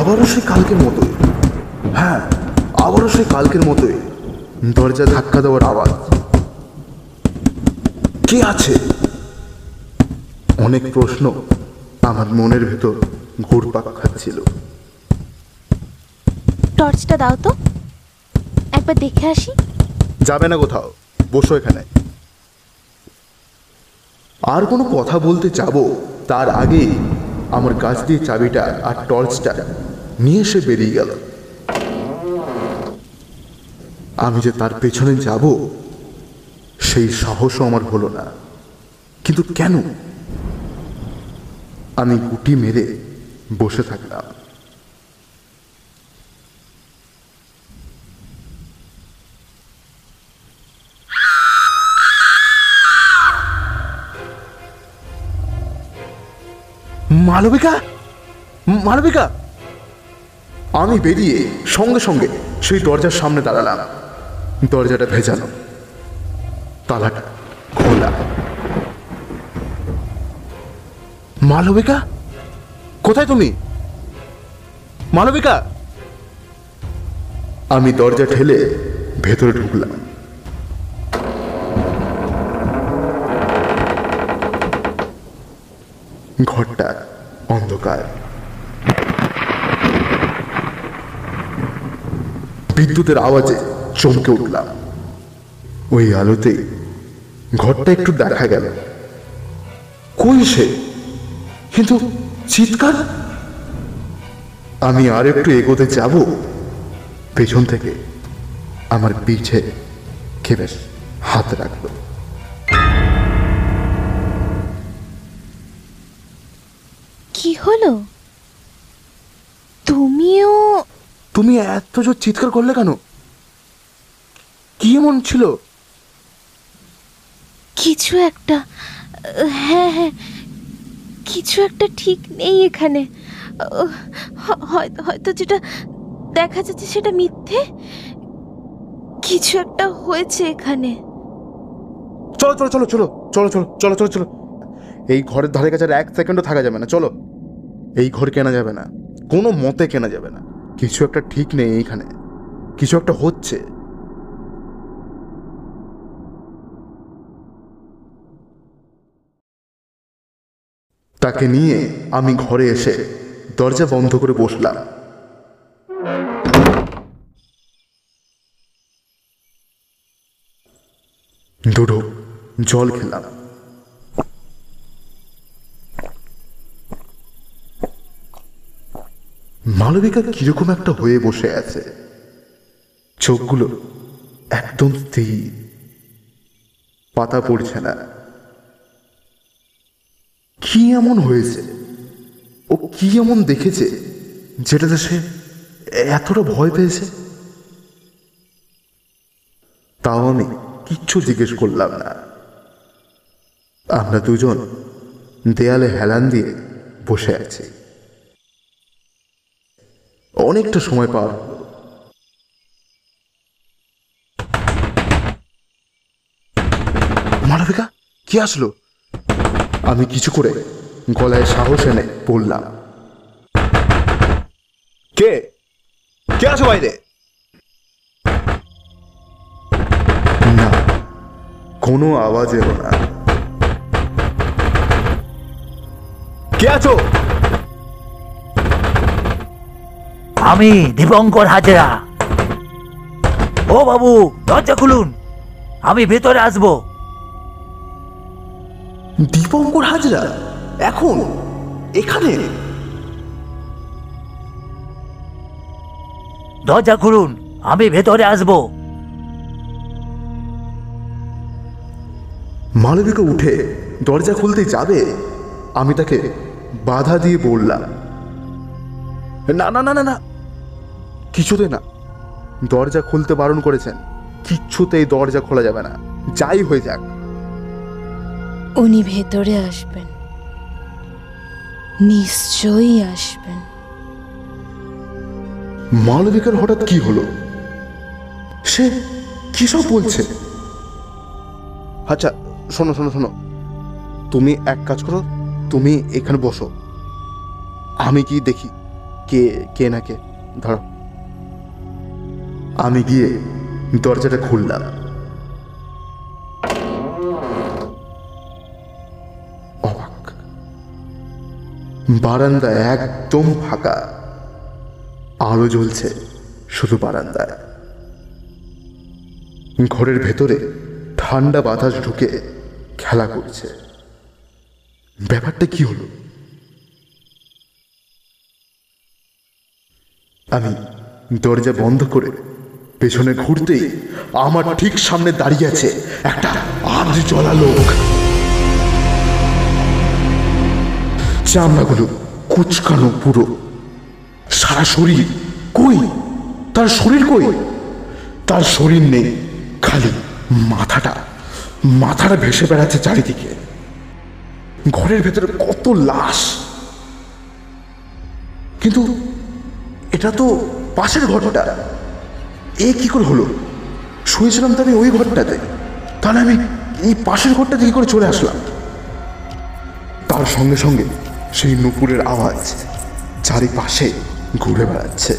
আবারও সে কালকের মতোই হ্যাঁ আবারও সে কালকের মতোই দরজা ধাক্কা দেওয়ার আওয়াজ কে আছে অনেক প্রশ্ন আমার মনের ভেতর ঘুরপাক খাচ্ছিল
টর্চটা দাও তো। একবার দেখে আসি।
যাবে না কোথাও। বসো এখানে। আর কোনো কথা বলতে যাব, তার আগেই আমার কাছ দিয়ে চাবিটা আর টর্চটা নিয়ে এসে বেরিয়ে গেল। আমি যে তার পেছনে যাব, সেই সাহসও আমার হলো না। কিন্তু কেন? আমি গুটি মেরে বসে থাকলাম। মালবিকা? মালবিকা? আমি বেরিয়ে সঙ্গে সঙ্গে সেই দরজার সামনে দাঁড়ালাম। দরজাটা ভেজানো তালাটা খোলা। মালবিকা? কোথায় তুমি? মালবিকা? আমি দরজা ঠেলে ভেতরে ঢুকলাম। ঘরটা অন্ধকার। বিদ্যুতের আওয়াজে চমকে উঠলাম। ওই আলোতে ঘরটা একটু দেখা গেল। কই সে? কিন্তু চিৎকার? আমি আর একটু এগোতে যাব? পেছন থেকে আমার পিছে খেবে হাত রাখল। তুমি এত জোর চিৎকার করলে কেন? কি এমন ছিল?
কিছু একটা হ্যাঁ হ্যাঁ কিছু একটা ঠিক নেই এখানে। হয়তো হয়তো যেটা দেখা যাচ্ছে সেটা মিথ্যে। কিছু একটা হয়েছে এখানে।
চলো চলো চলো চলো চলো চলো চলো চলো চলো। এই ঘরের ধারে কাছে আর এক সেকেন্ডও থাকা যাবে না চলো। এই ঘর কেনা যাবে না কোনো মতে কেনা যাবে না। কিছু একটা ঠিক নেই এইখানে। কিছু একটা হচ্ছে। তাকে নিয়ে আমি ঘরে এসে দরজা বন্ধ করে বসলাম। দুটো জল খেলাম। মালবিকা কীরকম একটা হয়ে বসে আছে? চোখগুলো একদম স্থির। পাতা পড়ছে না। কি এমন হয়েছে? ও কি এমন দেখেছে যেটাতে সে এতটা ভয় পেয়েছে? তাও আমি কিচ্ছু জিজ্ঞেস করলাম না। আমরা দুজন দেয়ালে হেলান দিয়ে বসে আছি। অনেকটা সময় পার। মালবিকা কি আসলো? আমি কিছু করে গলায় সাহস এনে বললাম। কে? কে আছো বাইরে? না, কোনো আওয়াজ এলো না। কে আছো?
আমি দীপঙ্কর হাজরা। ও বাবু দরজা খুলুন। আমি ভেতরে আসব।
দীপঙ্কর হাজরা এখন এখানে?
দরজা খুলুন আমি ভেতরে আসব।
মালবিকা উঠে দরজা খুলতে যাবে আমি তাকে বাধা দিয়ে বললাম। না না না না না কিছুতে না। দরজা খুলতে বারণ করেছেন। কিচ্ছুতেই দরজা খোলা যাবে না। যাই হয়ে যাক।
উনি ভেতরে আসবেন। নিশ্চয়ই আসবেন।
মালবিকার হঠাৎ কি হলো? সে কি সব বলছে? আচ্ছা শোনো শোনো শোনো। তুমি এক কাজ করো তুমি এখানে বসো। আমি কি দেখি কে কে না কে। ধরো। আমি গিয়ে দরজাটা খুললাম। অবাক। বারান্দা একদম ফাঁকা। আলো জ্বলছে শুধু বারান্দায়। ঘরের ভেতরে ঠান্ডা বাতাস ঢুকে খেলা করছে। ব্যাপারটা কি হলো? আমি দরজা বন্ধ করে পেছনে ঘুরতেই আমার ঠিক সামনে দাঁড়িয়ে আছে একটা আজ জ্বলা লোক। চামড়াগুলো কুচকানো পুরো। সারা শরীর কই? তার শরীর কই? তার শরীর নেই, খালি মাথাটা। মাথাটা ভেসে বেড়াচ্ছে চারিদিকে। ঘরের ভেতরে কত লাশ। কিন্তু এটা তো পাশের ঘরটা। এ কি করে হলো? শুয়েছিলাম তো আমি ওই ঘরটাতে। তাহলে আমি এই পাশের ঘরটাতে কি করে চলে আসলাম? তার সঙ্গে সঙ্গে সেই নুপুরের আওয়াজ চারিপাশে ঘুরে বেড়াচ্ছে।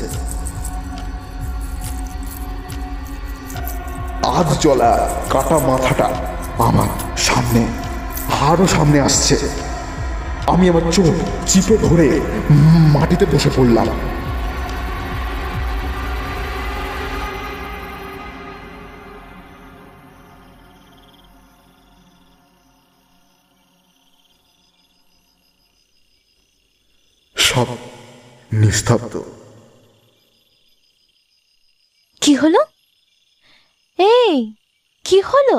আজ জ্বলা কাটা মাথাটা আমার সামনে, আরও সামনে আসছে। আমি আমার চোখ চিপে ধরে মাটিতে বসে পড়লাম। নিস্তব্ধ।
কি হলো? এই কি হলো?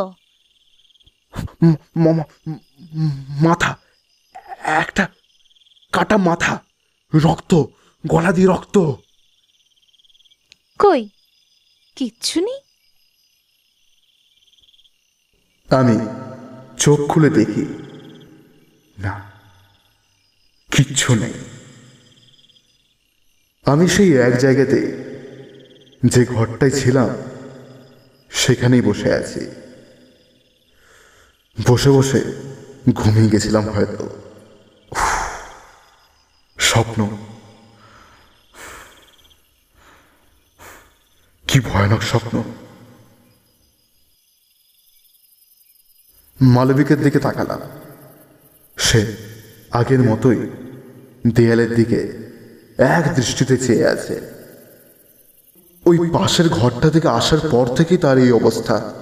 মাথা একটা কাটা মাথা রক্ত গলা দিয়ে রক্ত।
কই? কিচ্ছু নেই?
আমি চোখ খুলে দেখি না কিচ্ছু নেই। আমি সেই এক জায়গাতে যে ঘরটায় ছিলাম, সেখানেই বসে আছি। বসে বসে ঘুমিয়ে গেছিলাম হয়তো। স্বপ্ন। কি ভয়ানক স্বপ্ন। মালবিকের দিকে তাকালাম। সে আগের মতোই দেয়ালের দিকে এক দৃষ্টিতে চেয়ে আছে। ওই পাশের ঘরটা থেকে আসার পর থেকেই তার এই অবস্থা।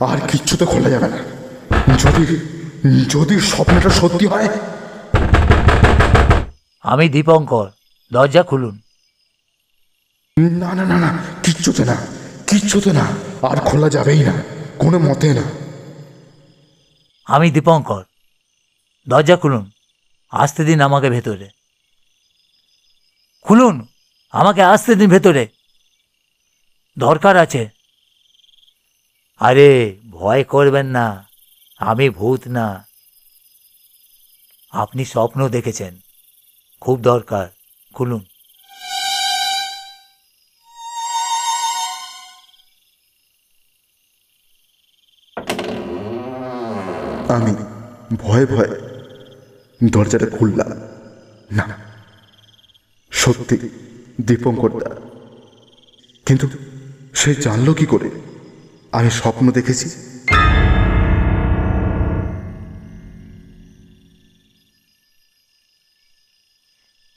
আর কিচ্ছুতে খোলা যাবে না। যদি যদি স্বপ্নটা সত্যি হয়।
আমি দীপঙ্কর, দরজা খুলুন।
না না না না, কিচ্ছুতে না কিচ্ছুতে না, আর খোলা যাবেই না, কোনো মতে না।
আমি দীপঙ্কর, দরজা খুলুন, আসতে দিন আমাকে ভেতরে। খুলুন, আমাকে আসতে দিন ভেতরে। দরকার আছে। আরে, ভয় করবেন না, আমি ভূত না। আপনি স্বপ্ন দেখেছেন, খুব দরকার, খুলুন।
আমি ভয়ে ভয়ে দরজাটা খুললাম। না, সত্যি দীপঙ্কর দা। কিন্তু সে জানলো কি করে? আমি স্বপ্ন দেখেছি।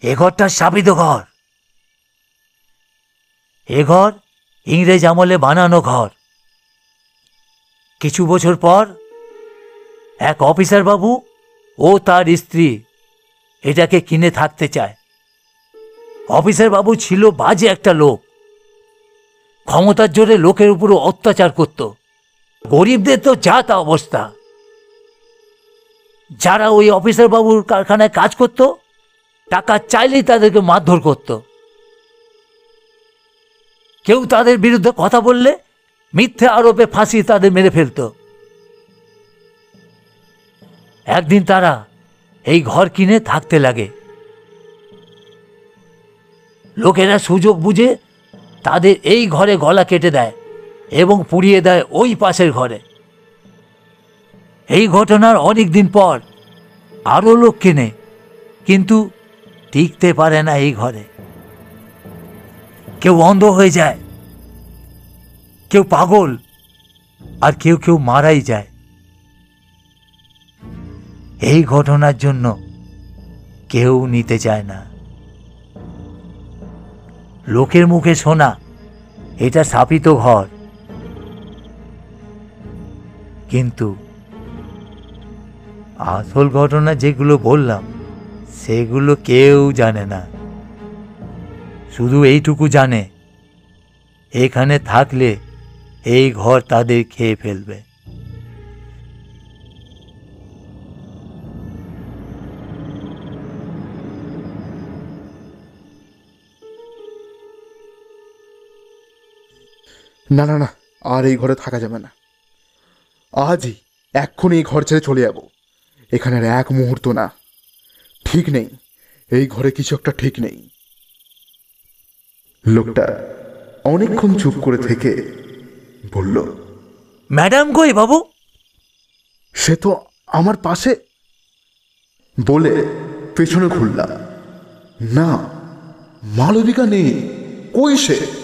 এ ঘরটা স্থাপিত ঘর। এ ঘর ইংরেজ আমলে বানানো ঘর। কিছু বছর পর এক অফিসার বাবু ও তার স্ত্রী এটাকে কিনে থাকতে চায়। অফিসার বাবু ছিল বাজে একটা লোক। ক্ষমতার জোরে লোকের উপর অত্যাচার করত। গরিবদের তো যা তা অবস্থা। যারা ওই অফিসার বাবুর কারখানায় কাজ করতো, টাকা চাইলেই তাদেরকে মারধর করত। কেউ তাদের বিরুদ্ধে কথা বললে মিথ্যে আরোপে ফাঁসি তাদের মেরে ফেলত। একদিন তারা এই ঘর কিনে থাকতে লাগে। লোকেরা সুযোগ বুঝে তাদের এই ঘরে গলা কেটে দেয় এবং পুড়িয়ে দেয় ওই পাশের ঘরে। এই ঘটনার অনেক দিন পর আরও লোক কেনে, কিন্তু টিকতে পারে না এই ঘরে। কেউ অন্ধ হয়ে যায়, কেউ পাগল, আর কেউ কেউ মারাই যায়। এই ঘটনার জন্য কেউ নিতে চায় না। লোকের মুখে শোনা এটা স্থাপিত ঘর। কিন্তু আসল ঘটনা যেগুলো বললাম, সেগুলো কেউ জানে না। শুধু এইটুকু জানে, এখানে থাকলে এই ঘর তাদের খেয়ে ফেলবে।
না না না আর এই ঘরে থাকা যাবে না। আজই এক্ষুনি এই ঘর ছেড়ে চলে যাব। এখানে আর এক মুহূর্ত না। ঠিক নেই এই ঘরে কিছু একটা ঠিক নেই। লোকটা অনেকক্ষণ চুপ করে থেকে বলল
ম্যাডাম কই বাবু?
সে তো আমার পাশে। বলে পেছনে ঘুরলাম। না মালবিকা নেই কই সে?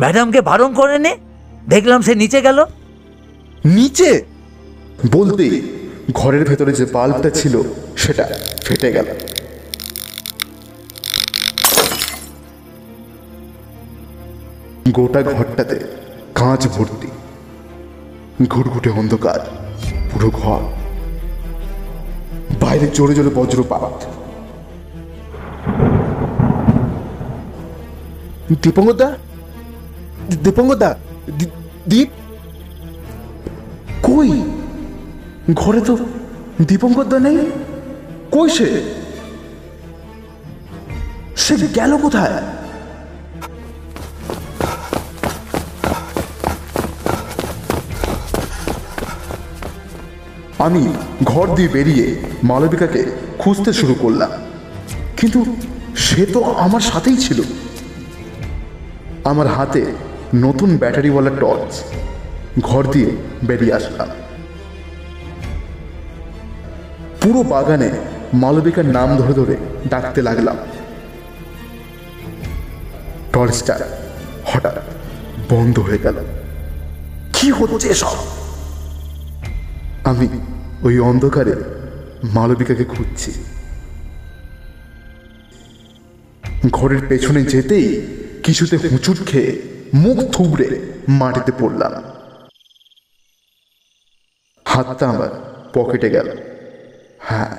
ম্যাডামকে বারণ করে নে দেখলাম সে নিচে গেল।
নিচে? বলতে ঘরের ভেতরে যে বাল্বটা ছিল, সেটা ফেটে গেল। গোটা ঘরটাতে কাঁচ ভর্তি। ঘুটঘুটে অন্ধকার, পুরো ঘর। বাইরে জোরে জোরে বজ্রপাত। দীপঙ্করদা দীপঙ্করদা দি- দীপ কই ঘরে তো দীপঙ্করদা নেই কই সে সে গেল কোথায় আমি ঘর দিয়ে বেরিয়ে মালবিকাকে খুঁজতে শুরু করলাম। কিন্তু সে তো আমার সাথেই ছিল। আমার হাতে নতুন ব্যাটারিওয়ালা টর্চ। ঘর দিয়ে বেরিয়ে আসলাম। পুরো বাগানে মালবিকার নাম ধরে ধরে ডাকতে লাগলাম। টর্চটা হঠাৎ বন্ধ হয়ে গেল। কি হচ্ছে এসব? আমি ওই অন্ধকারে মালবিকাকে খুঁজছি। ঘরের পেছনে যেতেই কিছুতে হুঁচুট খেয়ে মুখ থুবড়ে মাটিতে পড়লাম। হাতটা আমার পকেটে গেল। হ্যাঁ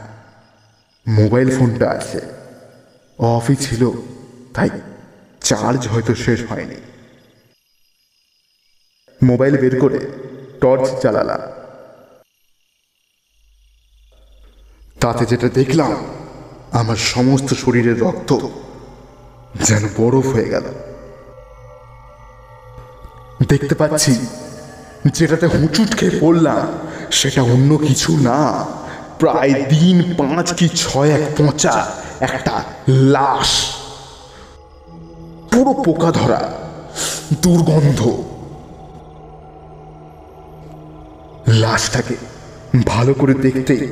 মোবাইল ফোনটা আছে। অফই ছিল, তাই চার্জ হয়তো শেষ হয়নি। মোবাইল বের করে টর্চ চালালাম তাতে যেটা দেখলাম, আমার সমস্ত শরীরের রক্ত যেন বরফ হয়ে গেল। দেখতে পাচ্ছি যেটাতে হুঁচুট খেয়ে পড়লাম সেটা অন্য কিছু না। প্রায় দিন পাঁচ কি ছয় এক পচা একটা লাশ। পুরো পোকা ধরা, দুর্গন্ধ। লাশটাকে ভালো করে দেখতে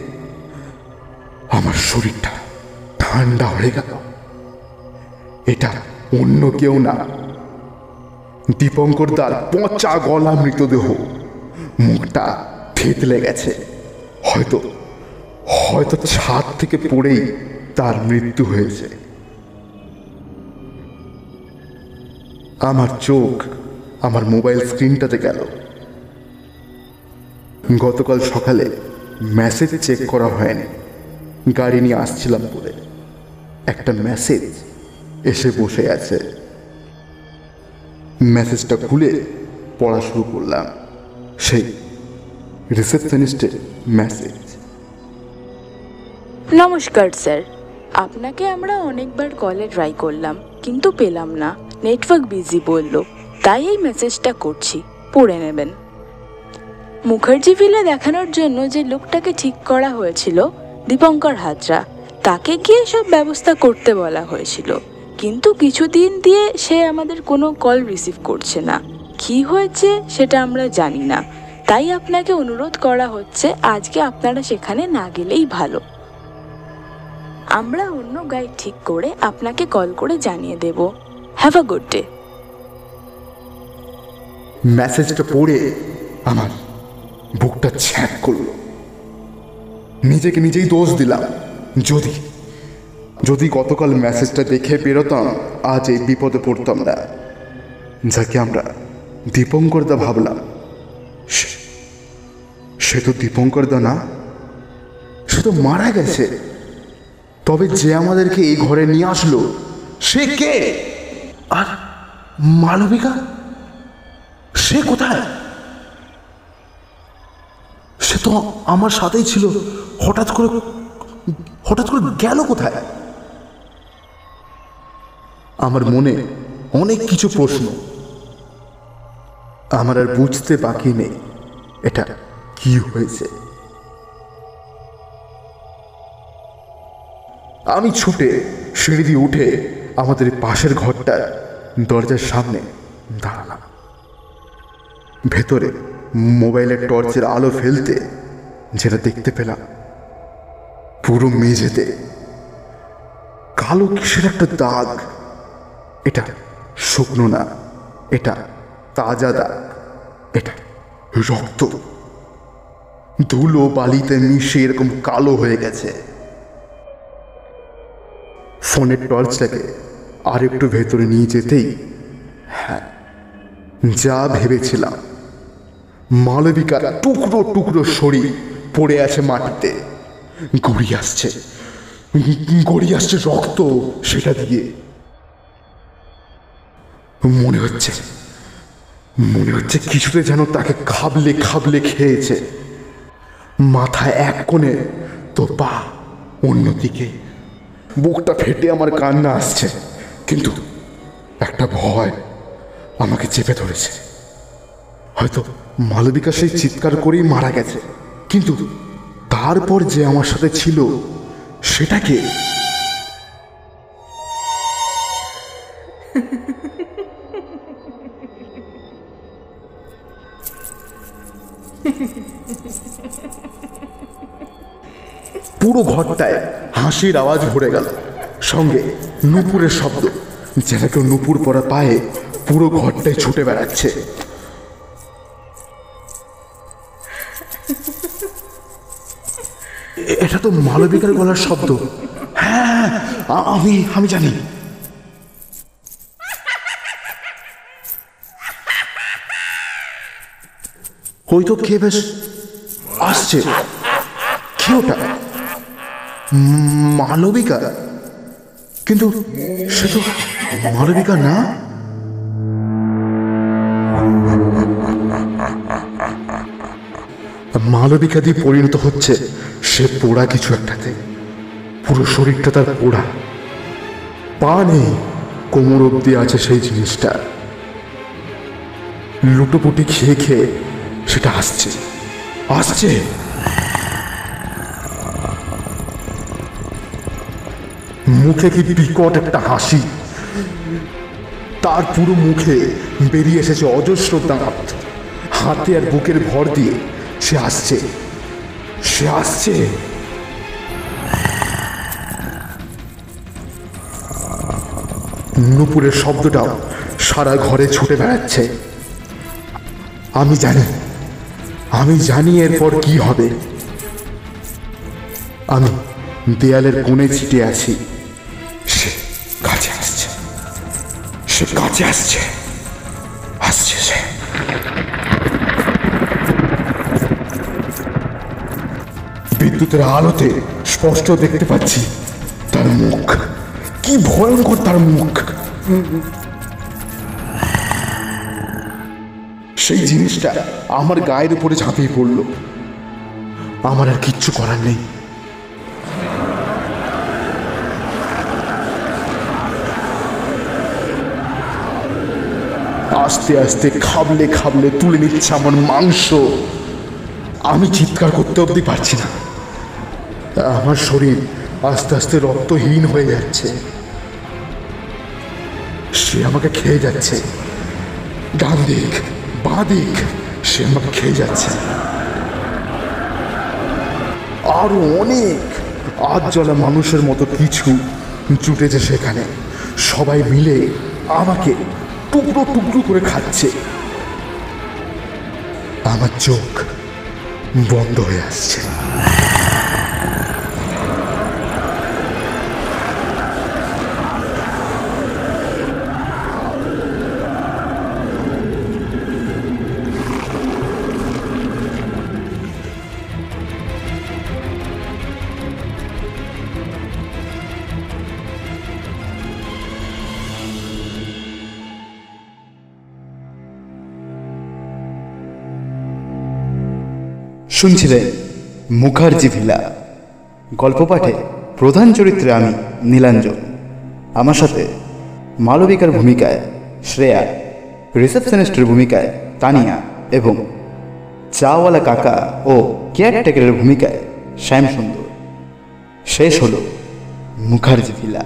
আমার শরীরটা ঠান্ডা হয়ে গেল। এটা অন্য কেউ না। দীপঙ্কর দার পচা গলা মৃতদেহ মুখটা থেতলে গেছে। হয়তো হয়তো ছাদ থেকে পড়েই তার মৃত্যু হয়েছে। আমার চোখ আমার মোবাইল স্ক্রিনটাতে গেল। গতকাল সকালে মেসেজ চেক করা হয়নি। গাড়ি নিয়ে আসছিলাম বলে। একটা মেসেজ এসে বসে আছে। মেসেজটা খুলে পড়া শুরু করলাম। সেই রিসেপশনিস্টের মেসেজ
নমস্কার, স্যার। আপনাকে আমরা অনেকবার কলে ট্রাই করলাম, কিন্তু পেলাম না। নেটওয়ার্ক বিজি বলল। তাই এই মেসেজটা করছি। পড়ে নেবেন। মুখার্জি ভিলে দেখানোর জন্য যে লোকটাকে ঠিক করা হয়েছিল, দীপঙ্কর হাজরা, তাকে গিয়ে সব ব্যবস্থা করতে বলা হয়েছিল। কিন্তু কিছুদিন দিয়ে সে আমাদের কোনো কল রিসিভ করছে না। কি হয়েছে সেটা আমরা জানি না। তাই আপনাকে অনুরোধ করা হচ্ছে আজকে আপনারা সেখানে না গেলেই ভালো। আমরা অন্য গাইড ঠিক করে আপনাকে কল করে জানিয়ে দেব। হ্যাভ আ গুড ডে
মেসেজটা পড়ে আমার বুকটা ছ্যাঁক করল। নিজেকে নিজেই দোষ দিলাম। যদি যদি গতকাল মেসেজটা দেখে বেরোতাম, আজ এই বিপদে পড়তাম না। যাকে আমরা দীপঙ্করদা ভাবলাম, সে- তো দীপঙ্করদা না। সে তো মারা গেছে। তবে যে আমাদেরকে এই ঘরে নিয়ে আসলো, সে কে? আর মালবিকা সে কোথায়? সে তো আমার সাথেই ছিল। হঠাৎ করে হঠাৎ করে গেল কোথায়? আমার মনে অনেক কিছু প্রশ্ন। আমার আর বুঝতে বাকি নেই, এটা কি হয়েছে? আমি ছুটে সিঁড়ি দিয়ে উঠে আমাদের পাশের ঘরটার দরজার সামনে দাঁড়ালাম। ভেতরে মোবাইলের টর্চের আলো ফেলতে যেটা দেখতে পেলাম, পুরো মেঝেতে কালো কিসের একটা দাগ এটা শুকনো না, এটা তাজা দাগ, এটা রক্ত। ধুলো বালিতে মিশে এরকম কালো হয়ে গেছে। ফোনের টর্চটাকে আর একটু ভেতরে নিয়ে যেতেই হ্যাঁ যা ভেবেছিলাম। মালবিকার টুকরো টুকরো শরীর পড়ে আছে মাটিতে। গড়িয়ে আসছে। গড়িয়ে আসছে রক্ত সেটা দিয়ে। মনে হচ্ছে মনে হচ্ছে কিছুতে যেন তাকে খাবলে খাবলে খেয়েছে। মাথায় এক কোণে, তো পা অন্যদিকে বুকটা ফেটে আমার কান্না আসছে, কিন্তু একটা ভয় আমাকে চেপে ধরেছে। হয়তো মালবিকা সেই চিৎকার করেই মারা গেছে, কিন্তু তারপর যে আমার সাথে ছিল সেটাকে পুরো ঘরটায় হাসির আওয়াজ ভরে গেল। সঙ্গে নুপুরের শব্দ। যেন কেউ নুপুর পরা পায়ে পুরো ঘরটায় ছুটে বেড়াচ্ছে। এটা তো মালবিকার গলার শব্দ। হ্যাঁ আমি আমি জানি। ওই তো কে বেশ আসছে। কি ওটা মালবিকা। কিন্তু সে তো মালবিকা না? মালবিকা দিয়ে পরিণত হচ্ছে সে পোড়া কিছু একটাতে। পুরো শরীরটা তার পোড়া। পা নেই, কোমর অব্দি আছে সেই জিনিসটা। লুটোপুটি খেয়ে খেয়ে সেটা আসছে। আসছে? মুখে কি বিকট একটা হাসি? তার পুরো মুখে বেরিয়ে এসেছে অজস্র দাঁত। হাতে আর বুকের ভর দিয়ে সে আসছে। সে আসছে? নুপুরের শব্দটাও সারা ঘরে ছুটে বেড়াচ্ছে। আমি জানি। আমি জানি এরপর কি হবে। আমি দেয়ালের কোণে ছিটে আছি। সে কাছে আসছে। সে কাছে আসছে। আসছে সে। বিদ্যুতের আলোতে স্পষ্ট দেখতে পাচ্ছি তার মুখ। কি ভয়ঙ্কর তার মুখ। সেই জিনিসটা আমার গায়ের উপরে ঝাঁপিয়ে পড়ল। আমার আর কিচ্ছু করার নেই। আস্তে আস্তে খাবলে খাবলে তুলে নিচ্ছে আমার মাংস। আমি চিৎকার করতে অবধি পারছি না। আমার শরীর আস্তে আস্তে রক্তহীন হয়ে যাচ্ছে। সে আমাকে খেয়ে যাচ্ছে। ডান দিক। বাঁ দিক সে আমাকে খেয়ে যাচ্ছে। আরও অনেক আজ জলা মানুষের মতো কিছু জুটেছে সেখানে। সবাই মিলে আমাকে টুকরো টুকরো করে খাচ্ছে। আমার চোখ বন্ধ হয়ে আসছে।
শুনছিলেন মুখার্জি ভিলা। গল্প পাঠে প্রধান চরিত্রে আমি নীলাঞ্জন। আমার সাথে মালবিকার ভূমিকায় শ্রেয়া, রিসেপশনিস্টের ভূমিকায় তানিয়া এবং চাওয়ালা কাকা ও কেয়ারটেকারের ভূমিকায় শ্যাম সুন্দর শেষ হলো মুখার্জি ভিলা।